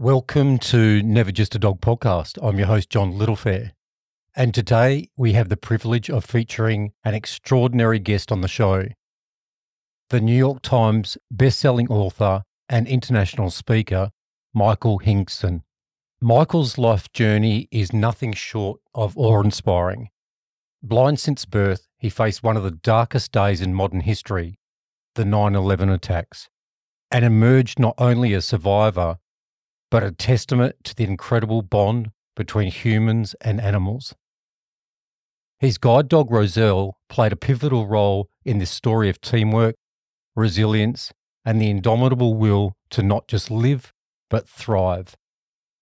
Welcome to Never Just a Dog podcast. I'm your host, John Littlefair. And today we have the privilege of featuring an extraordinary guest on the show. The New York Times best-selling author and international speaker, Michael Hingson. Michael's life journey is nothing short of awe-inspiring. Blind since birth, he faced one of the darkest days in modern history, the 9/11 attacks, and emerged not only a survivor but a testament to the incredible bond between humans and animals. His guide dog Roselle played a pivotal role in this story of teamwork, resilience, and the indomitable will to not just live, but thrive.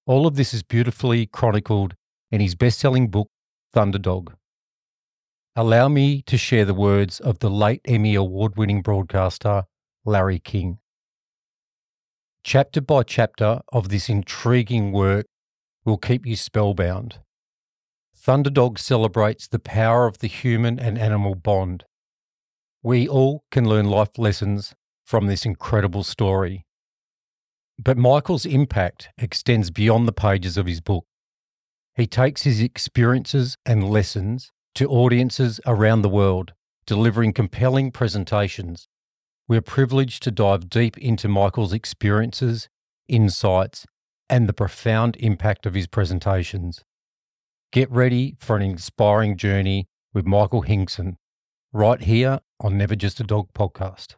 All of this is beautifully chronicled in his best selling book, Thunderdog. Allow me to share the words of the late Emmy Award winning broadcaster, Larry King. Chapter by chapter of this intriguing work will keep you spellbound. Thunderdog celebrates the power of the human and animal bond. We all can learn life lessons from this incredible story. But Michael's impact extends beyond the pages of his book. He takes his experiences and lessons to audiences around the world, delivering compelling presentations we're privileged to dive deep into Michael's experiences, insights, and the profound impact of his presentations. Get ready for an inspiring journey with Michael Hingson, right here on Never Just a Dog podcast.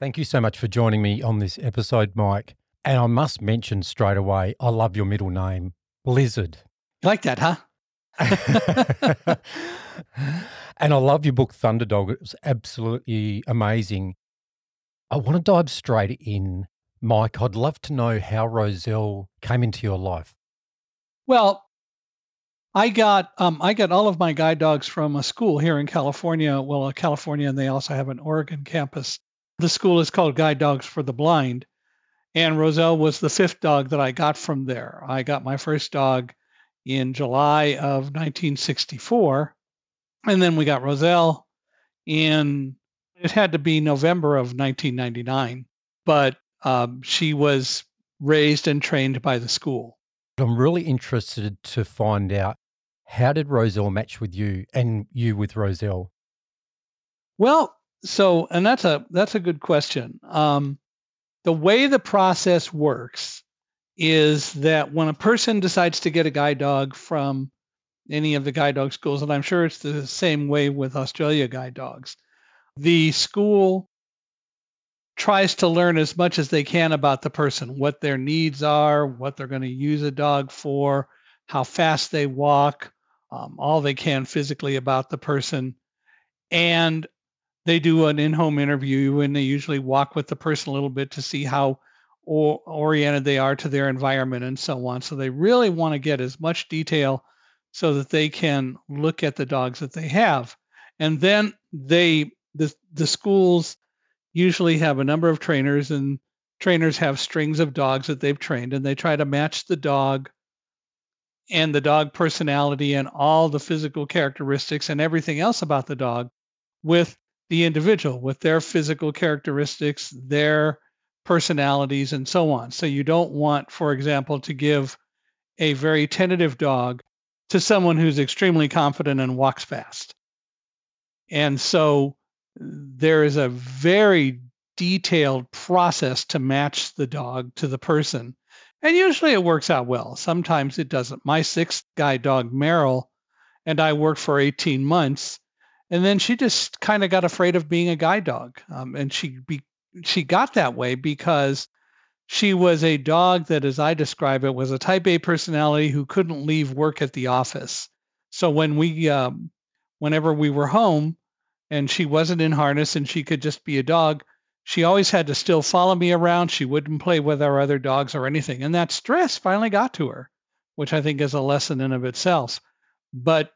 Thank you so much for joining me on this episode, Mike. And I must mention straight away, I love your middle name, Blizzard. You like that, huh? and I love your book, Thunderdog. It was absolutely amazing. I want to dive straight in. Mike, I'd love to know how Roselle came into your life. Well, I got um, I got all of my guide dogs from a school here in California. Well, California, and they also have an Oregon campus the school is called Guide Dogs for the Blind. And Roselle was the fifth dog that I got from there. I got my first dog in July of 1964. And then we got Roselle in, it had to be November of 1999. But um, she was raised and trained by the school. I'm really interested to find out how did Roselle match with you and you with Roselle? Well, so and that's a that's a good question. Um, the way the process works is that when a person decides to get a guide dog from any of the guide dog schools and i'm sure it's the same way with australia guide dogs the school tries to learn as much as they can about the person what their needs are what they're going to use a dog for how fast they walk um, all they can physically about the person. And they do an in-home interview and they usually walk with the person a little bit to see how or, oriented they are to their environment and so on. So they really want to get as much detail so that they can look at the dogs that they have. And then they the the schools usually have a number of trainers and trainers have strings of dogs that they've trained and they try to match the dog and the dog personality and all the physical characteristics and everything else about the dog with the individual with their physical characteristics, their personalities, and so on. So you don't want, for example, to give a very tentative dog to someone who's extremely confident and walks fast. And so there is a very detailed process to match the dog to the person. And usually it works out well. Sometimes it doesn't. My sixth guide dog, Merrill, and I worked for 18 months and then she just kind of got afraid of being a guide dog, um, and she be, she got that way because she was a dog that, as I describe it, was a Type A personality who couldn't leave work at the office. So when we, um, whenever we were home, and she wasn't in harness and she could just be a dog, she always had to still follow me around. She wouldn't play with our other dogs or anything, and that stress finally got to her, which I think is a lesson in of itself. But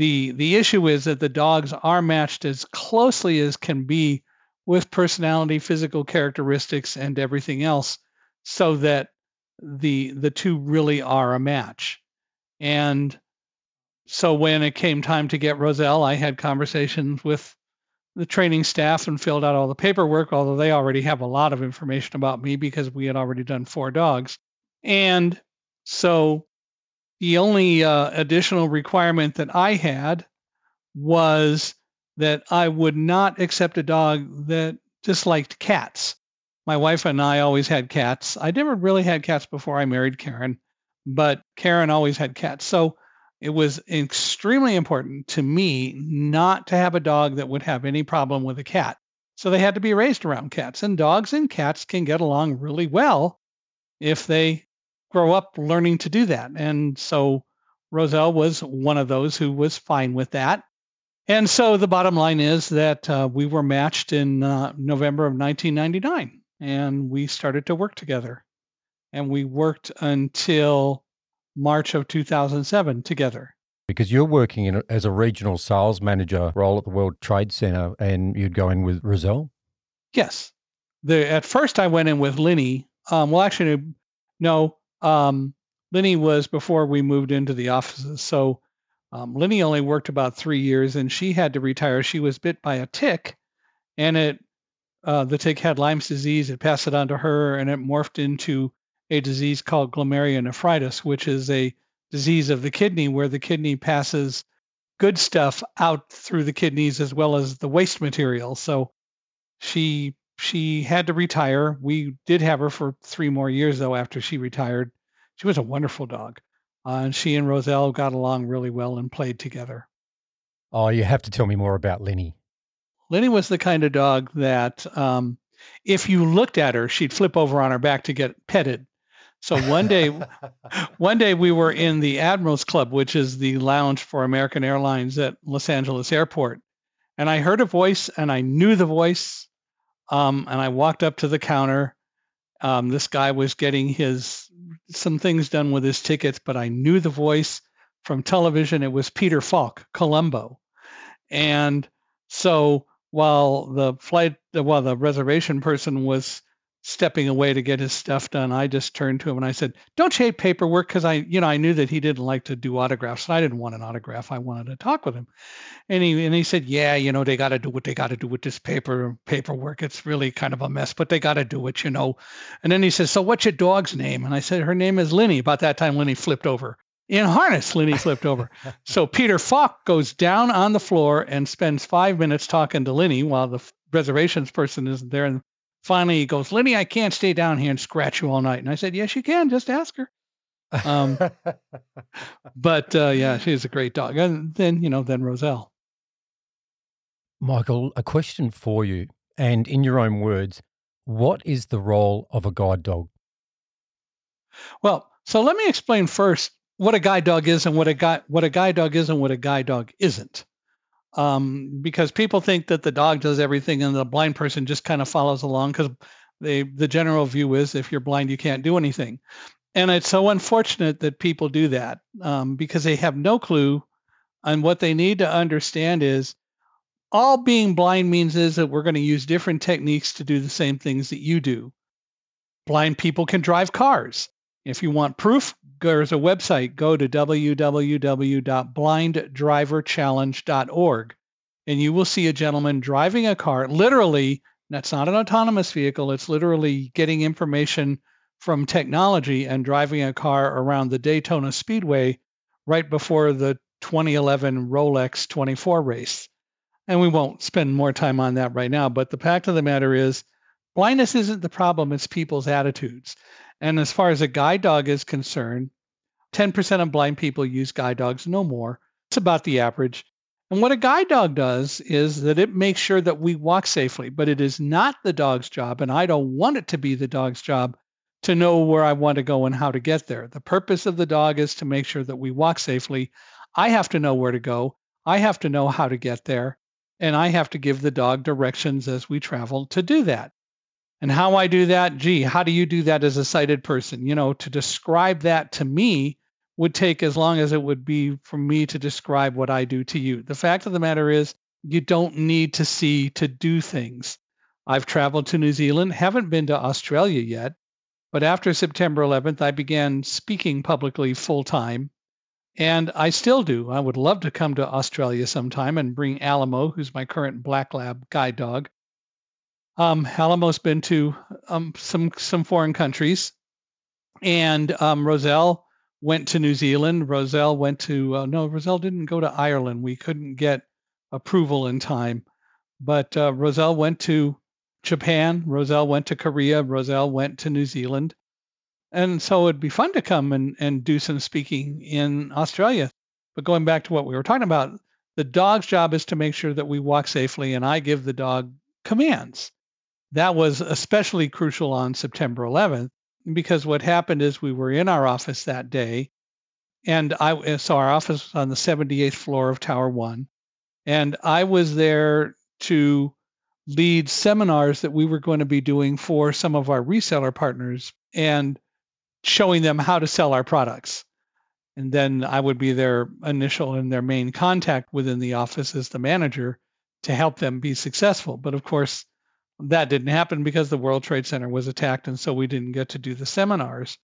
the the issue is that the dogs are matched as closely as can be with personality, physical characteristics, and everything else, so that the the two really are a match. And so when it came time to get Roselle, I had conversations with the training staff and filled out all the paperwork, although they already have a lot of information about me because we had already done four dogs. And so the only uh, additional requirement that I had was that I would not accept a dog that disliked cats. My wife and I always had cats. I never really had cats before I married Karen, but Karen always had cats. So it was extremely important to me not to have a dog that would have any problem with a cat. So they had to be raised around cats. And dogs and cats can get along really well if they grow up learning to do that. And so Roselle was one of those who was fine with that. And so the bottom line is that uh, we were matched in uh, November of 1999 and we started to work together. And we worked until March of 2007 together. Because you're working in, as a regional sales manager role at the World Trade Center and you'd go in with Roselle? Yes. The, at first, I went in with Linny. Um, well, actually, no. Um, Linny was before we moved into the offices. So um, Linny only worked about three years and she had to retire. She was bit by a tick and it uh, the tick had Lyme's disease. It passed it on to her and it morphed into a disease called glomerulonephritis, which is a disease of the kidney where the kidney passes good stuff out through the kidneys as well as the waste material. So she she had to retire. We did have her for three more years though after she retired. She was a wonderful dog. Uh, and she and Roselle got along really well and played together. Oh, you have to tell me more about Lenny. Lenny was the kind of dog that um, if you looked at her, she'd flip over on her back to get petted. So one day, one day we were in the Admirals Club, which is the lounge for American Airlines at Los Angeles Airport, and I heard a voice, and I knew the voice, um, and I walked up to the counter. Um, this guy was getting his some things done with his tickets, but I knew the voice from television. It was Peter Falk, Columbo, and so while the flight, while the reservation person was stepping away to get his stuff done, I just turned to him and I said, "Don't you hate paperwork?" Because I, you know, I knew that he didn't like to do autographs, and I didn't want an autograph. I wanted to talk with him, and he and he said, "Yeah, you know, they got to do what they got to do with this paper paperwork. It's really kind of a mess, but they got to do it, you know." And then he says, "So what's your dog's name?" And I said, "Her name is Linny." About that time, Linny flipped over. In harness, Linny flipped over. so Peter Falk goes down on the floor and spends five minutes talking to Linny while the reservations person isn't there. And finally he goes, Lenny, I can't stay down here and scratch you all night. And I said, Yes, you can. Just ask her. Um, but uh, yeah, she's a great dog. And then, you know, then Roselle. Michael, a question for you. And in your own words, what is the role of a guide dog? Well, so let me explain first what a guide dog is and what a guide what a guide dog is and what a guide dog isn't um, because people think that the dog does everything and the blind person just kind of follows along because they the general view is if you're blind you can't do anything. And it's so unfortunate that people do that um, because they have no clue and what they need to understand is all being blind means is that we're going to use different techniques to do the same things that you do. Blind people can drive cars. If you want proof there's a website. Go to www.blinddriverchallenge.org, and you will see a gentleman driving a car. Literally, that's not an autonomous vehicle. It's literally getting information from technology and driving a car around the Daytona Speedway right before the 2011 Rolex 24 race. And we won't spend more time on that right now. But the fact of the matter is, blindness isn't the problem, it's people's attitudes. And as far as a guide dog is concerned, 10% of blind people use guide dogs, no more. It's about the average. And what a guide dog does is that it makes sure that we walk safely, but it is not the dog's job, and I don't want it to be the dog's job to know where I want to go and how to get there. The purpose of the dog is to make sure that we walk safely. I have to know where to go, I have to know how to get there, and I have to give the dog directions as we travel to do that. And how I do that, gee, how do you do that as a sighted person? You know, to describe that to me would take as long as it would be for me to describe what I do to you. The fact of the matter is, you don't need to see to do things. I've traveled to New Zealand, haven't been to Australia yet, But after September 11th, I began speaking publicly full time. And I still do. I would love to come to Australia sometime and bring Alamo, who's my current black lab guide dog. Um, Alamo's been to um, some some foreign countries, and um, Roselle went to New Zealand. Roselle went to uh, no, Roselle didn't go to Ireland. We couldn't get approval in time, but uh, Roselle went to Japan. Roselle went to Korea. Roselle went to New Zealand. And so it'd be fun to come and, and do some speaking in Australia. But going back to what we were talking about, the dog's job is to make sure that we walk safely, and I give the dog commands. That was especially crucial on September 11th because what happened is we were in our office that day, and I uh, so our office was on the 78th floor of Tower One, and I was there to lead seminars that we were going to be doing for some of our reseller partners and showing them how to sell our products. And then I would be their initial and their main contact within the office as the manager to help them be successful. But of course, that didn't happen because the World Trade Center was attacked. And so we didn't get to do the seminars.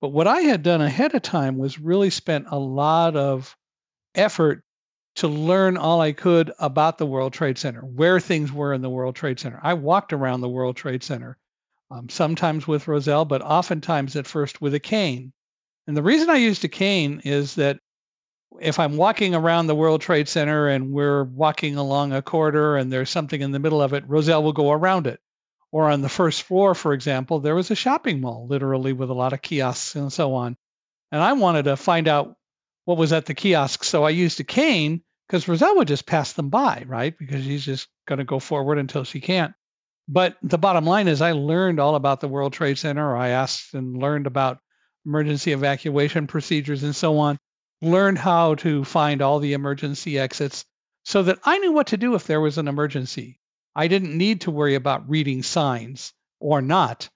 But what I had done ahead of time was really spent a lot of effort to learn all I could about the World Trade Center, where things were in the World Trade Center. I walked around the World Trade Center, um, sometimes with Roselle, but oftentimes at first with a cane. And the reason I used a cane is that if I'm walking around the World Trade Center and we're walking along a corridor and there's something in the middle of it, Roselle will go around it. Or on the first floor, for example, there was a shopping mall, literally with a lot of kiosks and so on. And I wanted to find out what was at the kiosk. So I used a cane because Roselle would just pass them by, right? Because she's just going to go forward until she can't. But the bottom line is, I learned all about the World Trade Center. I asked and learned about emergency evacuation procedures and so on, learned how to find all the emergency exits so that I knew what to do if there was an emergency. I didn't need to worry about reading signs or not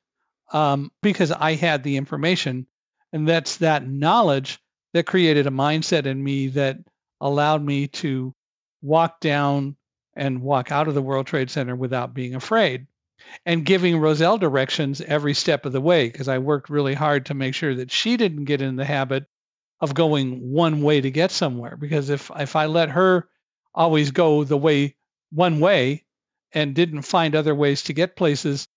um, because I had the information. And that's that knowledge that created a mindset in me that allowed me to walk down and walk out of the World Trade Center without being afraid and giving Roselle directions every step of the way because I worked really hard to make sure that she didn't get in the habit of going one way to get somewhere because if if I let her always go the way one way and didn't find other ways to get places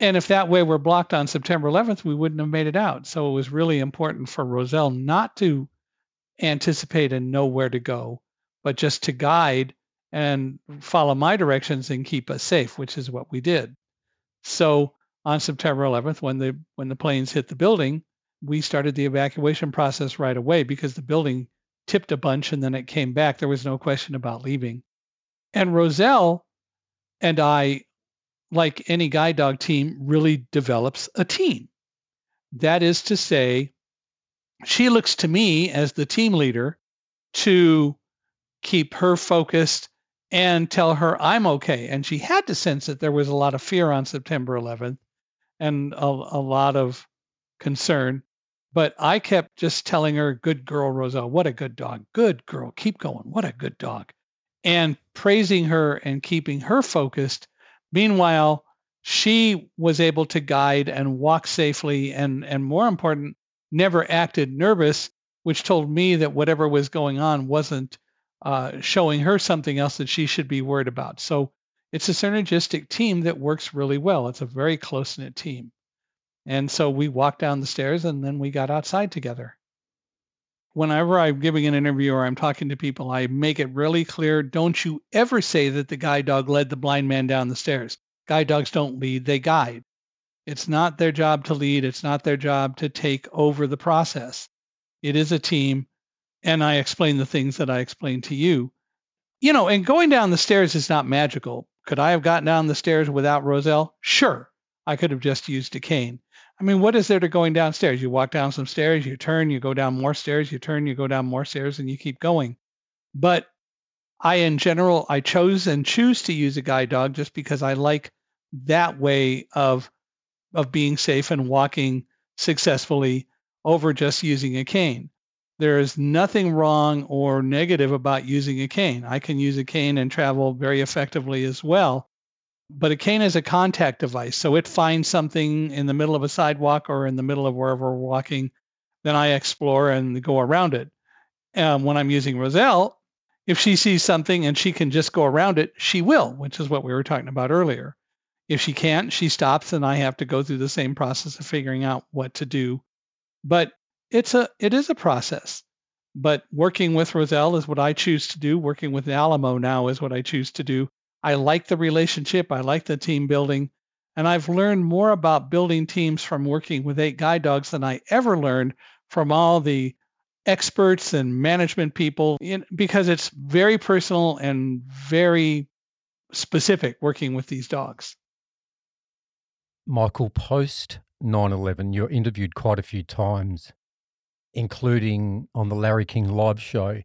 and if that way were blocked on September 11th, we wouldn't have made it out. So it was really important for Roselle not to anticipate and know where to go, but just to guide and follow my directions and keep us safe, which is what we did. So on September 11th, when the when the planes hit the building, we started the evacuation process right away because the building tipped a bunch and then it came back. There was no question about leaving. And Roselle and I like any guide dog team, really develops a team. That is to say, she looks to me as the team leader to keep her focused and tell her I'm okay. And she had to sense that there was a lot of fear on September 11th and a, a lot of concern. But I kept just telling her, good girl, Roselle, what a good dog. Good girl, keep going. What a good dog. And praising her and keeping her focused Meanwhile, she was able to guide and walk safely and, and more important, never acted nervous, which told me that whatever was going on wasn't uh, showing her something else that she should be worried about. So it's a synergistic team that works really well. It's a very close knit team. And so we walked down the stairs and then we got outside together. Whenever I'm giving an interview or I'm talking to people, I make it really clear don't you ever say that the guide dog led the blind man down the stairs. Guide dogs don't lead, they guide. It's not their job to lead, it's not their job to take over the process. It is a team. And I explain the things that I explained to you. You know, and going down the stairs is not magical. Could I have gotten down the stairs without Roselle? Sure. I could have just used a cane. I mean, what is there to going downstairs? You walk down some stairs, you turn, you go down more stairs, you turn, you go down more stairs, and you keep going. But I, in general, I chose and choose to use a guide dog just because I like that way of of being safe and walking successfully over just using a cane. There is nothing wrong or negative about using a cane. I can use a cane and travel very effectively as well. But a cane is a contact device. So it finds something in the middle of a sidewalk or in the middle of wherever we're walking, then I explore and go around it. Um, when I'm using Roselle, if she sees something and she can just go around it, she will, which is what we were talking about earlier. If she can't, she stops and I have to go through the same process of figuring out what to do. But it's a it is a process. But working with Roselle is what I choose to do. Working with Alamo now is what I choose to do. I like the relationship. I like the team building. And I've learned more about building teams from working with eight guide dogs than I ever learned from all the experts and management people in, because it's very personal and very specific working with these dogs. Michael, post 9 11, you're interviewed quite a few times, including on the Larry King live show.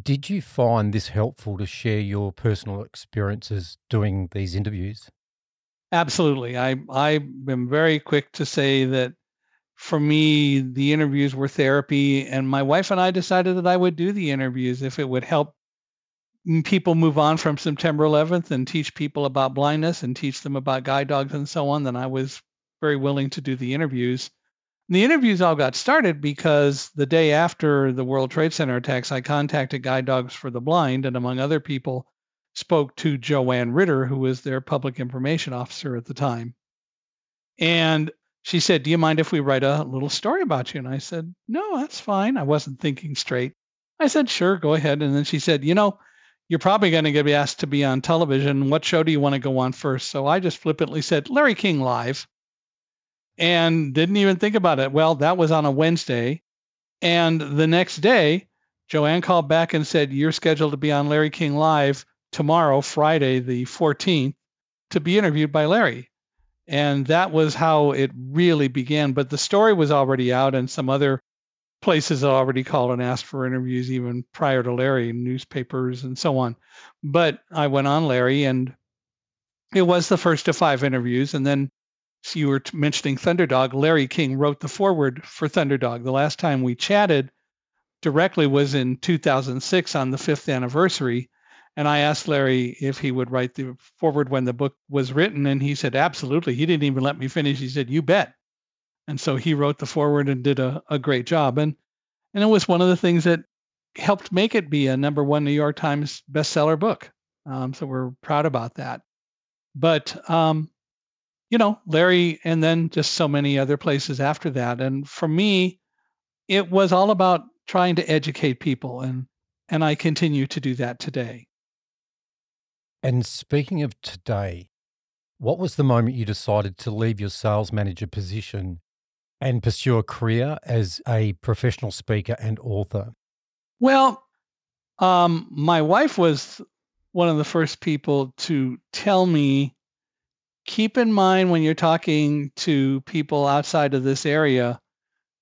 Did you find this helpful to share your personal experiences doing these interviews? Absolutely. I I am very quick to say that for me the interviews were therapy and my wife and I decided that I would do the interviews if it would help people move on from September 11th and teach people about blindness and teach them about guide dogs and so on, then I was very willing to do the interviews. The interviews all got started because the day after the World Trade Center attacks, I contacted Guide Dogs for the Blind and, among other people, spoke to Joanne Ritter, who was their public information officer at the time. And she said, Do you mind if we write a little story about you? And I said, No, that's fine. I wasn't thinking straight. I said, Sure, go ahead. And then she said, You know, you're probably going to get asked to be on television. What show do you want to go on first? So I just flippantly said, Larry King Live and didn't even think about it. Well, that was on a Wednesday. And the next day, Joanne called back and said, You're scheduled to be on Larry King Live tomorrow, Friday, the 14th, to be interviewed by Larry. And that was how it really began. But the story was already out, and some other places already called and asked for interviews even prior to Larry, newspapers and so on. But I went on Larry, and it was the first of five interviews. And then so you were mentioning Thunderdog. Larry King wrote the foreword for Thunderdog. The last time we chatted directly was in 2006 on the fifth anniversary. And I asked Larry if he would write the foreword when the book was written. And he said, absolutely. He didn't even let me finish. He said, you bet. And so he wrote the foreword and did a, a great job. And, and it was one of the things that helped make it be a number one New York Times bestseller book. Um, so we're proud about that. But um, you know, Larry, and then just so many other places after that. And for me, it was all about trying to educate people, and and I continue to do that today. And speaking of today, what was the moment you decided to leave your sales manager position and pursue a career as a professional speaker and author? Well, um, my wife was one of the first people to tell me keep in mind when you're talking to people outside of this area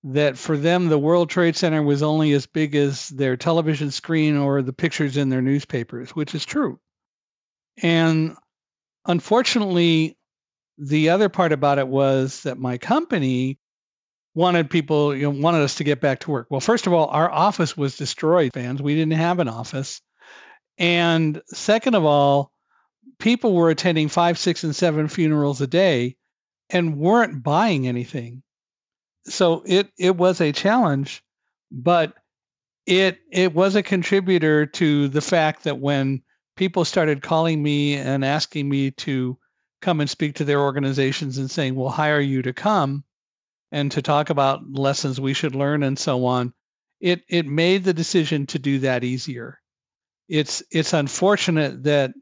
that for them the World Trade Center was only as big as their television screen or the pictures in their newspapers, which is true. And unfortunately, the other part about it was that my company wanted people, you know, wanted us to get back to work. Well, first of all, our office was destroyed, fans. We didn't have an office. And second of all, people were attending five, six, and seven funerals a day and weren't buying anything. So it it was a challenge, but it it was a contributor to the fact that when people started calling me and asking me to come and speak to their organizations and saying, "We'll hire you to come and to talk about lessons we should learn and so on," it it made the decision to do that easier. It's it's unfortunate that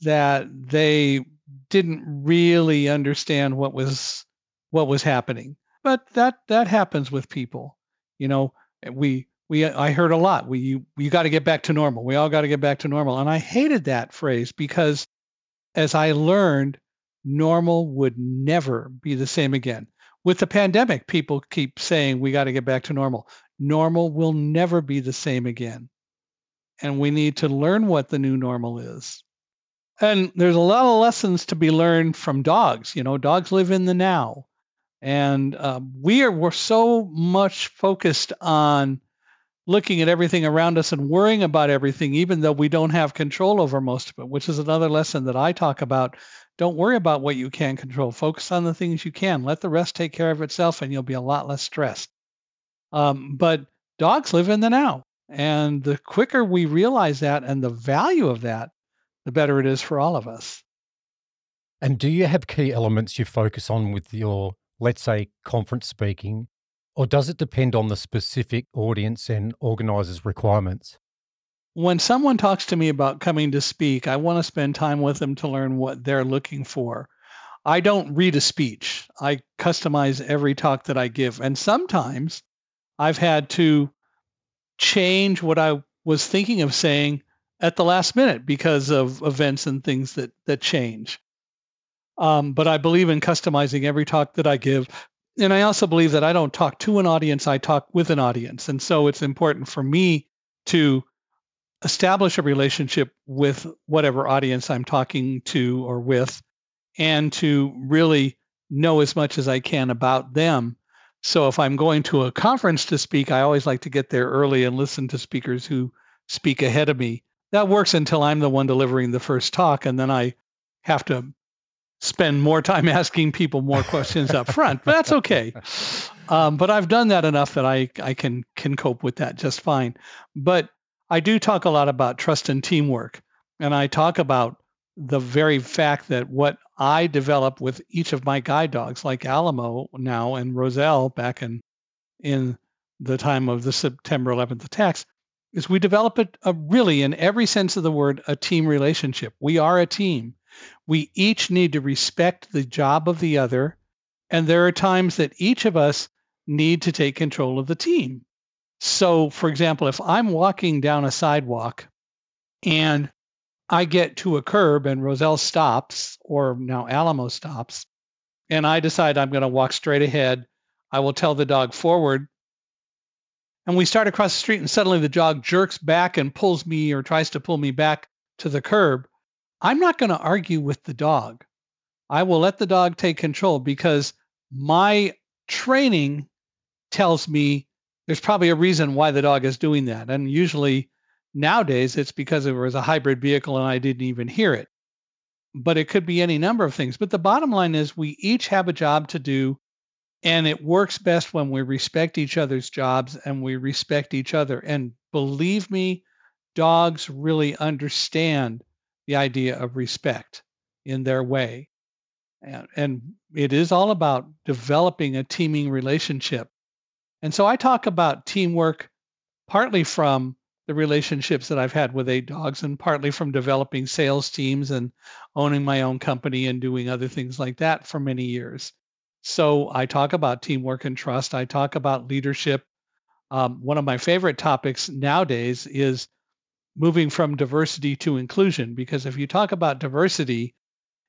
that they didn't really understand what was what was happening. But that that happens with people. You know, we we I heard a lot. We you, you got to get back to normal. We all got to get back to normal. And I hated that phrase because as I learned, normal would never be the same again. With the pandemic, people keep saying we got to get back to normal. Normal will never be the same again. And we need to learn what the new normal is. And there's a lot of lessons to be learned from dogs. You know, dogs live in the now. And uh, we are we're so much focused on looking at everything around us and worrying about everything, even though we don't have control over most of it, which is another lesson that I talk about. Don't worry about what you can control. Focus on the things you can. Let the rest take care of itself, and you'll be a lot less stressed. Um, but dogs live in the now. And the quicker we realize that and the value of that, the better it is for all of us. And do you have key elements you focus on with your, let's say, conference speaking, or does it depend on the specific audience and organizers' requirements? When someone talks to me about coming to speak, I want to spend time with them to learn what they're looking for. I don't read a speech. I customize every talk that I give. And sometimes I've had to change what I was thinking of saying at the last minute because of events and things that that change. Um, but I believe in customizing every talk that I give. And I also believe that I don't talk to an audience, I talk with an audience. And so it's important for me to establish a relationship with whatever audience I'm talking to or with, and to really know as much as I can about them so if I'm going to a conference to speak, I always like to get there early and listen to speakers who speak ahead of me. That works until I'm the one delivering the first talk, and then I have to spend more time asking people more questions up front. But that's okay. Um, but I've done that enough that I I can can cope with that just fine. But I do talk a lot about trust and teamwork, and I talk about the very fact that what I develop with each of my guide dogs, like Alamo now and Roselle back in in the time of the September 11th attacks, is we develop a, a uh, really, in every sense of the word, a team relationship. We are a team. We each need to respect the job of the other, and there are times that each of us need to take control of the team. So, for example, if I'm walking down a sidewalk and I get to a curb and Roselle stops, or now Alamo stops, and I decide I'm going to walk straight ahead. I will tell the dog forward. And we start across the street, and suddenly the dog jerks back and pulls me or tries to pull me back to the curb. I'm not going to argue with the dog. I will let the dog take control because my training tells me there's probably a reason why the dog is doing that. And usually Nowadays, it's because it was a hybrid vehicle and I didn't even hear it. But it could be any number of things. But the bottom line is we each have a job to do, and it works best when we respect each other's jobs and we respect each other. And believe me, dogs really understand the idea of respect in their way. And, and it is all about developing a teaming relationship. And so I talk about teamwork partly from the relationships that I've had with eight dogs, and partly from developing sales teams and owning my own company and doing other things like that for many years. So I talk about teamwork and trust. I talk about leadership. Um, one of my favorite topics nowadays is moving from diversity to inclusion, because if you talk about diversity,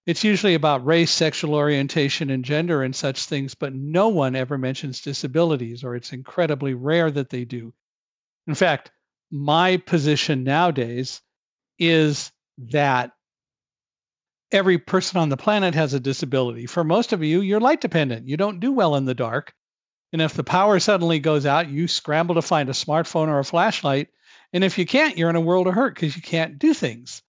it's usually about race, sexual orientation, and gender and such things, but no one ever mentions disabilities, or it's incredibly rare that they do. In fact, my position nowadays is that every person on the planet has a disability. For most of you, you're light dependent. You don't do well in the dark. And if the power suddenly goes out, you scramble to find a smartphone or a flashlight. And if you can't, you're in a world of hurt because you can't do things.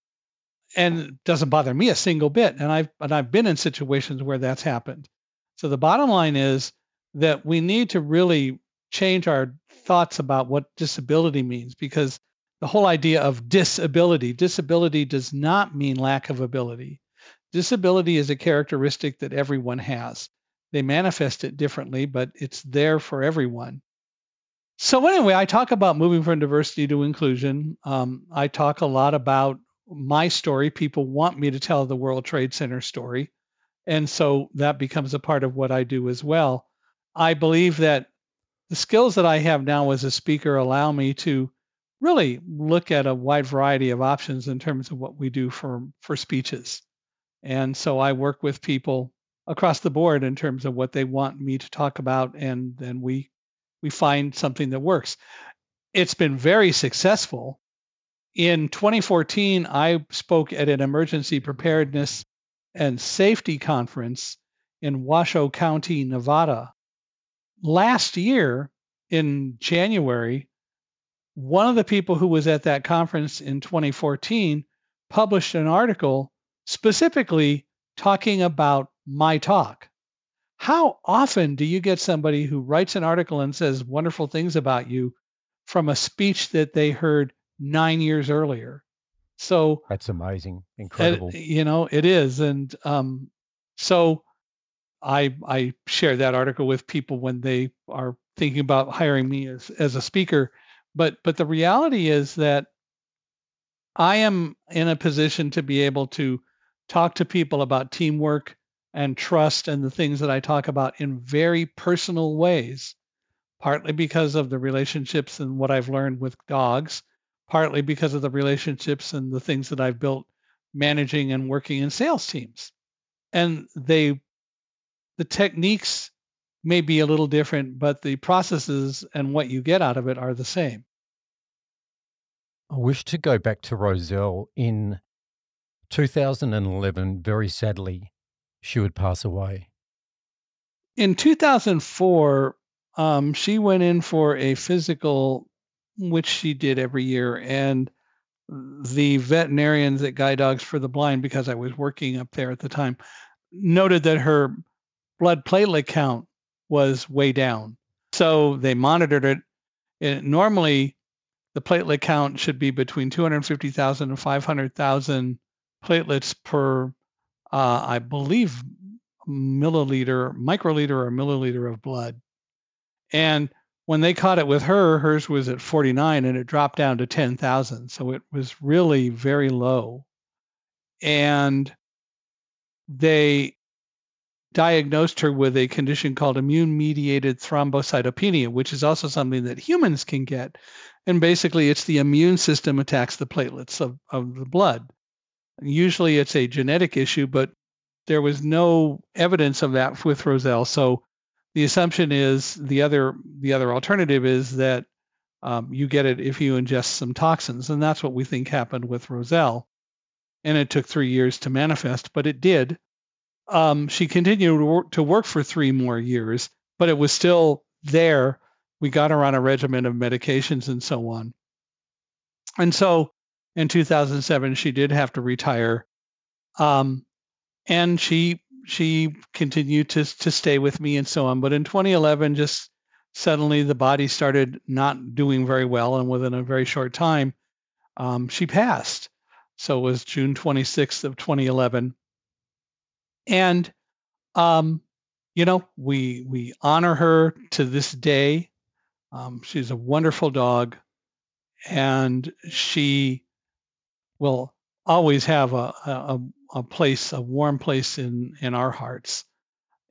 And it doesn't bother me a single bit. And I've and I've been in situations where that's happened. So the bottom line is that we need to really change our thoughts about what disability means because the whole idea of disability, disability does not mean lack of ability. Disability is a characteristic that everyone has. They manifest it differently, but it's there for everyone. So, anyway, I talk about moving from diversity to inclusion. Um, I talk a lot about my story. People want me to tell the World Trade Center story. And so that becomes a part of what I do as well. I believe that the skills that I have now as a speaker allow me to really look at a wide variety of options in terms of what we do for, for speeches. And so I work with people across the board in terms of what they want me to talk about, and then we we find something that works. It's been very successful. In 2014, I spoke at an emergency preparedness and safety conference in Washoe County, Nevada last year in January, one of the people who was at that conference in 2014 published an article specifically talking about my talk. How often do you get somebody who writes an article and says wonderful things about you from a speech that they heard nine years earlier? So that's amazing, incredible. you know, it is, and um, so I I share that article with people when they are thinking about hiring me as as a speaker. But but the reality is that I am in a position to be able to talk to people about teamwork and trust and the things that I talk about in very personal ways, partly because of the relationships and what I've learned with dogs, partly because of the relationships and the things that I've built managing and working in sales teams. And they, the techniques may be a little different, but the processes and what you get out of it are the same. I wish to go back to Roselle in 2011. Very sadly, she would pass away. In 2004, um, she went in for a physical, which she did every year, and the veterinarians at Guide Dogs for the Blind, because I was working up there at the time, noted that her blood platelet count was way down. So they monitored it. it normally, the platelet count should be between 250,000 and 500,000 platelets per, uh, I believe, milliliter, microliter, or milliliter of blood. And when they caught it with her, hers was at 49 and it dropped down to 10,000. So it was really very low. And they diagnosed her with a condition called immune mediated thrombocytopenia, which is also something that humans can get. And basically, it's the immune system attacks the platelets of, of the blood. Usually, it's a genetic issue, but there was no evidence of that with Roselle. So the assumption is the other the other alternative is that um, you get it if you ingest some toxins, and that's what we think happened with Roselle. And it took three years to manifest, but it did um, she continued to work, to work for three more years, but it was still there. We got her on a regimen of medications and so on. And so in 2007, she did have to retire. Um, and she she continued to to stay with me and so on. But in 2011, just suddenly the body started not doing very well, and within a very short time, um, she passed. So it was June 26th of 2011, and um, you know we we honor her to this day. Um, she's a wonderful dog, and she will always have a, a, a place, a warm place in in our hearts.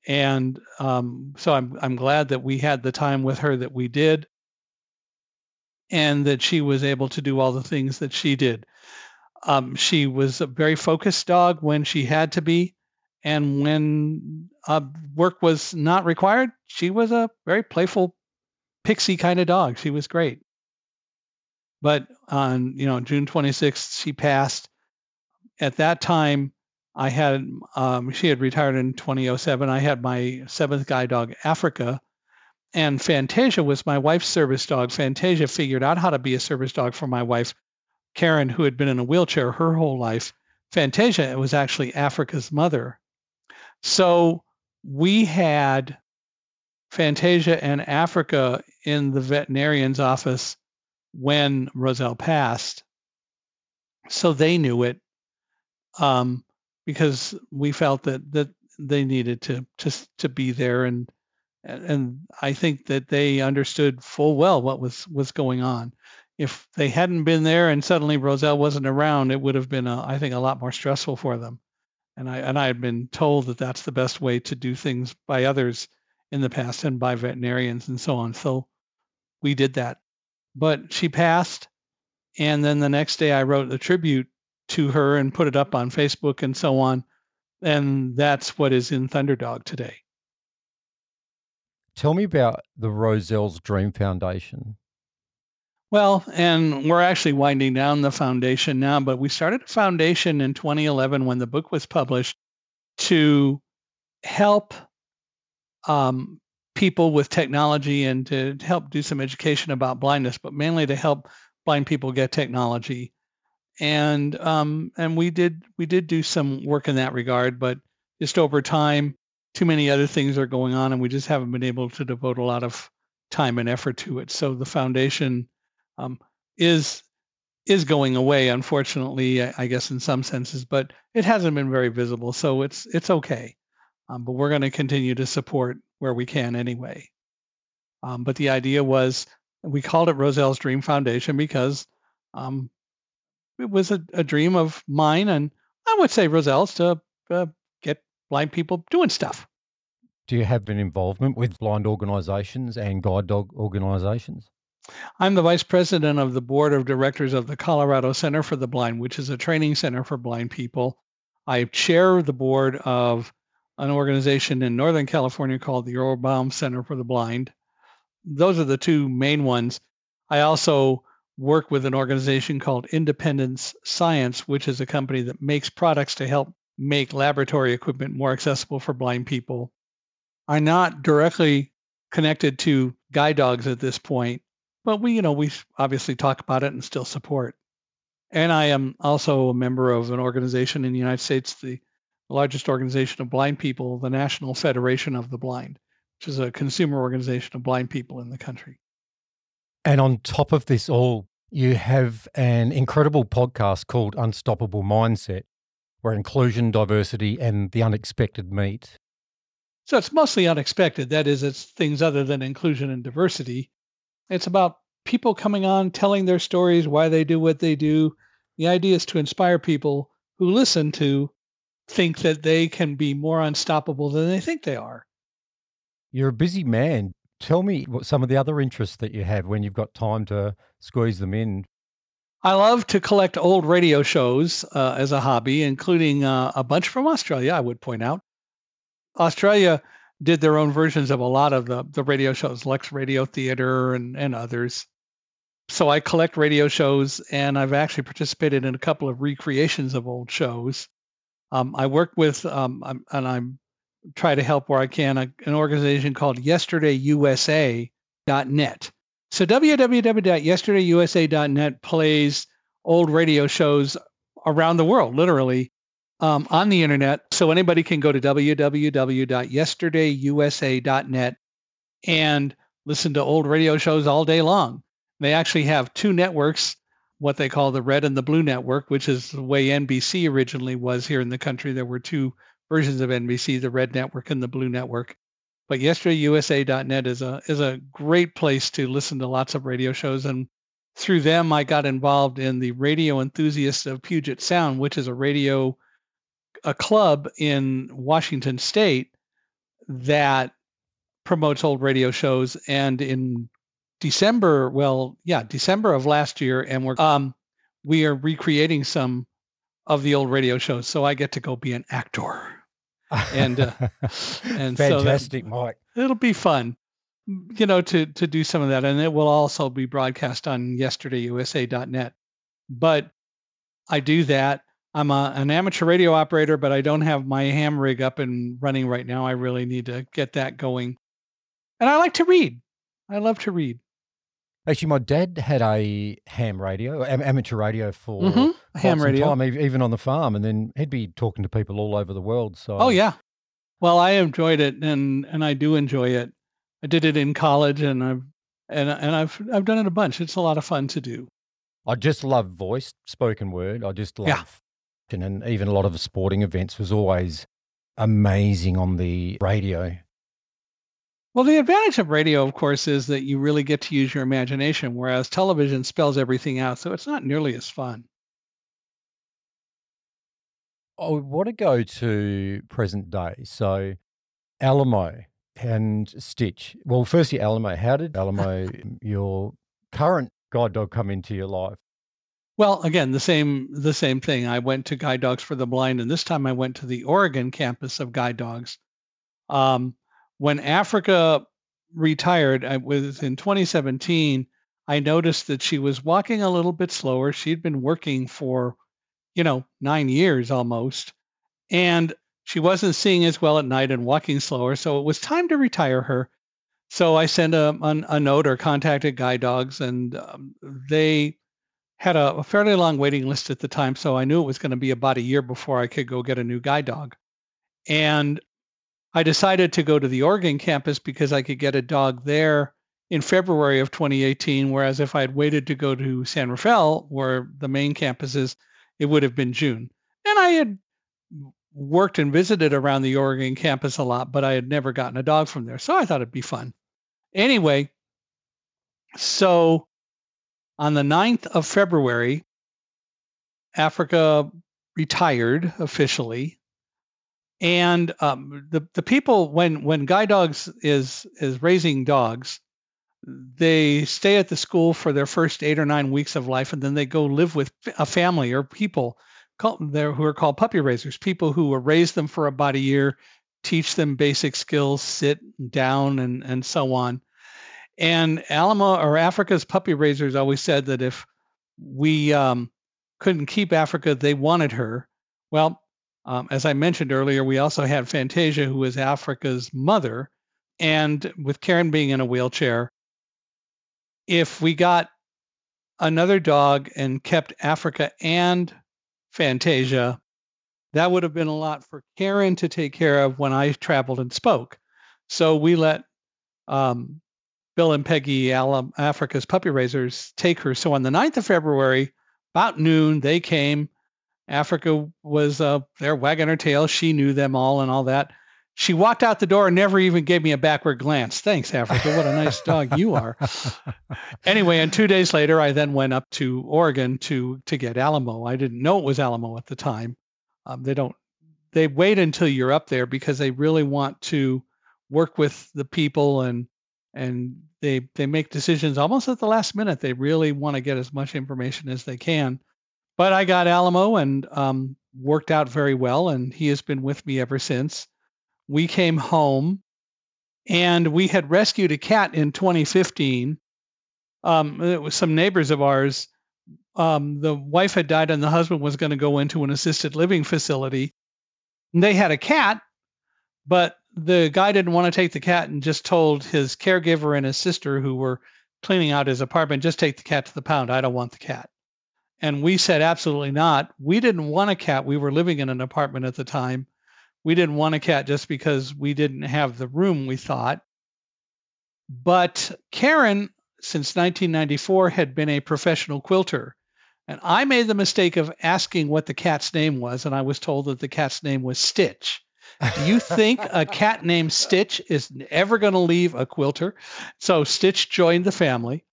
And um, so I'm I'm glad that we had the time with her that we did, and that she was able to do all the things that she did. Um, she was a very focused dog when she had to be. And when uh, work was not required, she was a very playful, pixie kind of dog. She was great. But on you know June 26th, she passed. At that time, I had um, she had retired in 2007. I had my seventh guide dog, Africa, and Fantasia was my wife's service dog. Fantasia figured out how to be a service dog for my wife, Karen, who had been in a wheelchair her whole life. Fantasia was actually Africa's mother. So we had Fantasia and Africa in the veterinarian's office when Roselle passed. So they knew it um, because we felt that that they needed to to to be there and and I think that they understood full well what was was going on. If they hadn't been there and suddenly Roselle wasn't around, it would have been a, I think a lot more stressful for them and I and I had been told that that's the best way to do things by others in the past and by veterinarians and so on. So we did that. But she passed, and then the next day I wrote a tribute to her and put it up on Facebook and so on, and that's what is in Thunderdog today. Tell me about the Roselle's Dream Foundation. Well, and we're actually winding down the foundation now, but we started a foundation in 2011 when the book was published to help um, people with technology and to help do some education about blindness, but mainly to help blind people get technology. And um, and we did we did do some work in that regard, but just over time, too many other things are going on, and we just haven't been able to devote a lot of time and effort to it. So the foundation um, is is going away, unfortunately, I, I, guess in some senses, but it hasn't been very visible, so it's it's okay. Um, but we're going to continue to support where we can anyway. Um, but the idea was we called it Roselle's Dream Foundation because um, it was a, a, dream of mine, and I would say Roselle's to uh, get blind people doing stuff. Do you have an involvement with blind organisations and guide dog organisations? I'm the vice president of the board of directors of the Colorado Center for the Blind, which is a training center for blind people. I chair the board of an organization in Northern California called the Earle Baum Center for the Blind. Those are the two main ones. I also work with an organization called Independence Science, which is a company that makes products to help make laboratory equipment more accessible for blind people. I'm not directly connected to guide dogs at this point, but we, you know, we obviously talk about it and still support. And I am also a member of an organization in the United States, the largest organization of blind people, the National Federation of the Blind, which is a consumer organization of blind people in the country. And on top of this all, you have an incredible podcast called Unstoppable Mindset, where inclusion, diversity, and the unexpected meet. So it's mostly unexpected. That is, it's things other than inclusion and diversity. It's about people coming on, telling their stories, why they do what they do. The idea is to inspire people who listen to think that they can be more unstoppable than they think they are. You're a busy man. Tell me what some of the other interests that you have when you've got time to squeeze them in. I love to collect old radio shows uh, as a hobby, including uh, a bunch from Australia, I would point out. Australia did their own versions of a lot of the, the radio shows, Lux Radio Theater and, and others. So I collect radio shows, and I've actually participated in a couple of recreations of old shows. Um, I work with, um, I'm, and I'm try to help where I can, a, an organization called YesterdayUSA.net. So www.yesterdayusa.net plays old radio shows around the world, literally um, on the internet. So anybody can go to www.yesterdayusa.net and listen to old radio shows all day long. They actually have two networks, what they call the Red and the Blue Network, which is the way NBC originally was here in the country. There were two versions of NBC, the Red Network and the Blue Network. But yesterdayusa.net is a is a great place to listen to lots of radio shows and through them I got involved in the Radio Enthusiasts of Puget Sound, which is a radio a club in Washington State that promotes old radio shows, and in December, well, yeah, December of last year, and we're um, we are recreating some of the old radio shows, so I get to go be an actor, and uh, and fantastic, so that, Mike. It'll be fun, you know, to to do some of that, and it will also be broadcast on yesterdayusa.net. But I do that I'm a, an amateur radio operator, but I don't have my ham rig up and running right now. I really need to get that going. And I like to read. I love to read. Actually, my dad had a ham radio, amateur radio for mm-hmm. ham radio, time, even on the farm, and then he'd be talking to people all over the world. So, oh yeah, well, I enjoyed it, and and I do enjoy it. I did it in college, and I've and and I've I've done it a bunch. It's a lot of fun to do. I just love voice, spoken word. I just love yeah and even a lot of sporting events was always amazing on the radio. Well, the advantage of radio, of course, is that you really get to use your imagination, whereas television spells everything out, so it's not nearly as fun. I want to go to present day. So, Alamo and Stitch. Well, firstly, Alamo. How did Alamo, your current guide dog, come into your life? Well, again, the same the same thing. I went to Guide Dogs for the Blind, and this time I went to the Oregon campus of Guide Dogs. Um, when Africa retired, I was in 2017. I noticed that she was walking a little bit slower. She'd been working for, you know, nine years almost, and she wasn't seeing as well at night and walking slower. So it was time to retire her. So I sent a, a, a note or contacted Guide Dogs, and um, they had a, a, fairly long waiting list at the time. So I knew it was going to be about a year before I could go get a new guide dog. And I decided to go to the Oregon campus because I could get a dog there in February of 2018, whereas if I had waited to go to San Rafael, where the main campus is, it would have been June. And I had worked and visited around the Oregon campus a lot, but I had never gotten a dog from there. So I thought it'd be fun. Anyway, so on the 9th of February, Africa retired officially. And um, the, the people, when, when Guide Dogs is, is raising dogs, they stay at the school for their first eight or nine weeks of life, and then they go live with a family or people called, there who are called puppy raisers, people who will raise them for about a year, teach them basic skills, sit down, and, and so on. And Alamo or Africa's puppy raisers always said that if we um, couldn't keep Africa, they wanted her. Well, um, as I mentioned earlier, we also had Fantasia, who was Africa's mother. And with Karen being in a wheelchair, if we got another dog and kept Africa and Fantasia, that would have been a lot for Karen to take care of when I traveled and spoke. So we let um, Bill and Peggy Africa's puppy raisers take her. So on the 9th of February, about noon, they came. Africa was uh, there wagging her tail. She knew them all and all that. She walked out the door and never even gave me a backward glance. Thanks, Africa. What a nice dog you are. anyway, and two days later, I then went up to Oregon to to get Alamo. I didn't know it was Alamo at the time. Um, they don't. They wait until you're up there because they really want to work with the people and and they they make decisions almost at the last minute. They really want to get as much information as they can. But I got Alamo and um, worked out very well, and he has been with me ever since we came home and we had rescued a cat in 2015. Um, it was some neighbors of ours. Um, the wife had died and the husband was going to go into an assisted living facility. And they had a cat, but the guy didn't want to take the cat and just told his caregiver and his sister who were cleaning out his apartment, just take the cat to the pound. I don't want the cat. And we said, absolutely not. We didn't want a cat. We were living in an apartment at the time we didn't want a cat just because we didn't have the room, we thought. But Karen, since 1994, had been a professional quilter. And I made the mistake of asking what the cat's name was, and I was told that the cat's name was Stitch. Do you think a cat named Stitch is ever going to leave a quilter? So Stitch joined the family.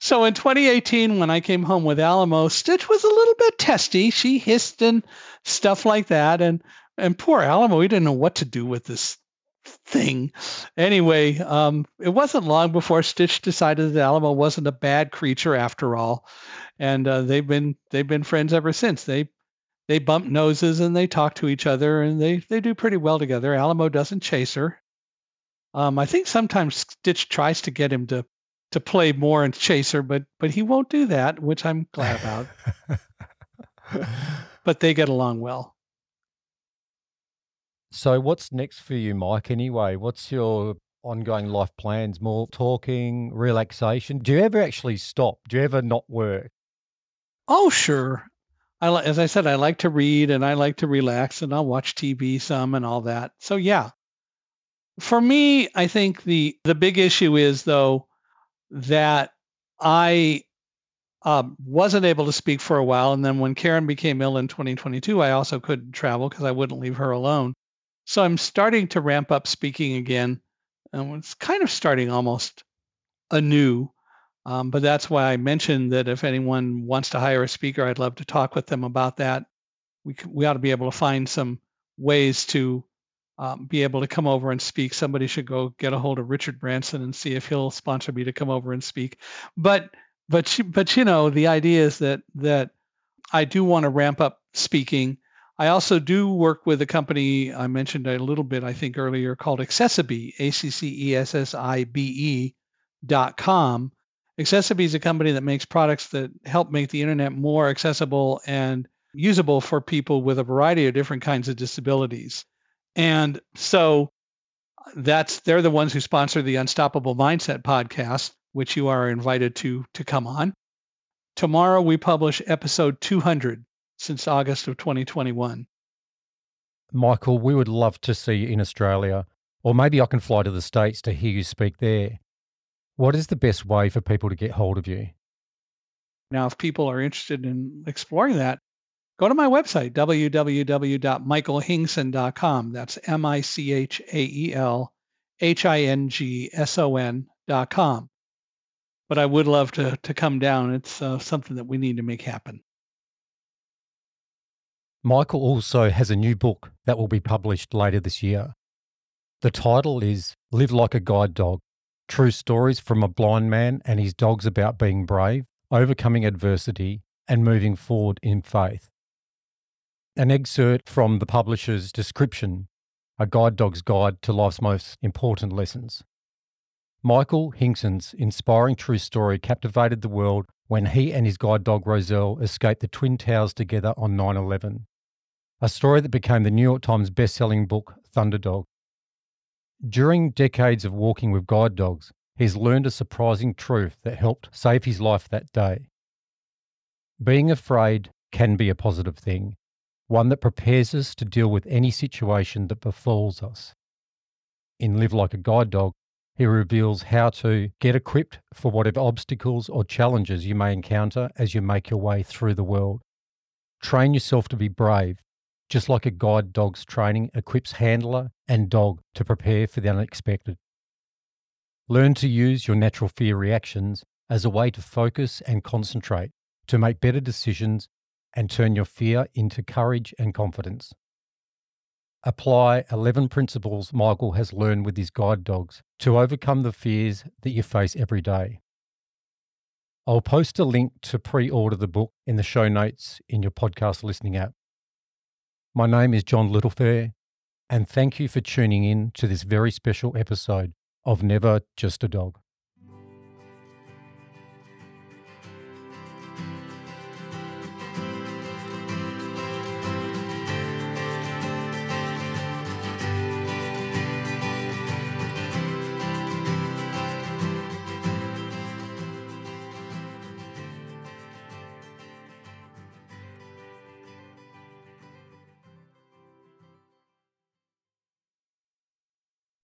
So in 2018, when I came home with Alamo, Stitch was a little bit testy. She hissed and stuff like that. And and poor Alamo, he didn't know what to do with this thing. Anyway, um, it wasn't long before Stitch decided that Alamo wasn't a bad creature after all, and uh, they've been they've been friends ever since. They they bump noses and they talk to each other and they they do pretty well together. Alamo doesn't chase her. Um, I think sometimes Stitch tries to get him to to play more and chase her, but but he won't do that, which I'm glad about. but they get along well. So, what's next for you, Mike? Anyway, what's your ongoing life plans? More talking, relaxation? Do you ever actually stop? Do you ever not work? Oh, sure. I as I said, I like to read and I like to relax, and I'll watch TV some and all that. So, yeah. For me, I think the the big issue is though that I um, wasn't able to speak for a while, and then when Karen became ill in 2022, I also couldn't travel because I wouldn't leave her alone. So I'm starting to ramp up speaking again. And it's kind of starting almost anew. Um, but that's why I mentioned that if anyone wants to hire a speaker, I'd love to talk with them about that. We, we ought to be able to find some ways to um, be able to come over and speak. Somebody should go get a hold of Richard Branson and see if he'll sponsor me to come over and speak. But but but you know the idea is that that I do want to ramp up speaking I also do work with a company I mentioned a little bit, I think earlier, called Accessibe, A C C E S S I B E dot com. Accessibe is a company that makes products that help make the internet more accessible and usable for people with a variety of different kinds of disabilities. And so that's they're the ones who sponsor the Unstoppable Mindset podcast, which you are invited to to come on. Tomorrow we publish episode 200 since August of 2021. Michael, we would love to see you in Australia, or maybe I can fly to the States to hear you speak there. What is the best way for people to get hold of you? Now, if people are interested in exploring that, go to my website, www.michaelhingson.com. That's M I C H A E L H I N G S O N.com. But I would love to, to come down. It's uh, something that we need to make happen. Michael also has a new book that will be published later this year. The title is Live Like a Guide Dog True Stories from a Blind Man and His Dogs About Being Brave, Overcoming Adversity, and Moving Forward in Faith. An excerpt from the publisher's description A Guide Dog's Guide to Life's Most Important Lessons. Michael Hingson's inspiring true story captivated the world when he and his guide dog Roselle escaped the Twin Towers together on 9 11. A story that became the New York Times best-selling book Thunder Dog. During decades of walking with guide dogs, he's learned a surprising truth that helped save his life that day. Being afraid can be a positive thing, one that prepares us to deal with any situation that befalls us. In Live Like a Guide Dog, he reveals how to get equipped for whatever obstacles or challenges you may encounter as you make your way through the world. Train yourself to be brave, just like a guide dog's training equips handler and dog to prepare for the unexpected. Learn to use your natural fear reactions as a way to focus and concentrate, to make better decisions, and turn your fear into courage and confidence. Apply 11 principles Michael has learned with his guide dogs to overcome the fears that you face every day. I'll post a link to pre order the book in the show notes in your podcast listening app. My name is John Littlefair, and thank you for tuning in to this very special episode of Never Just a Dog.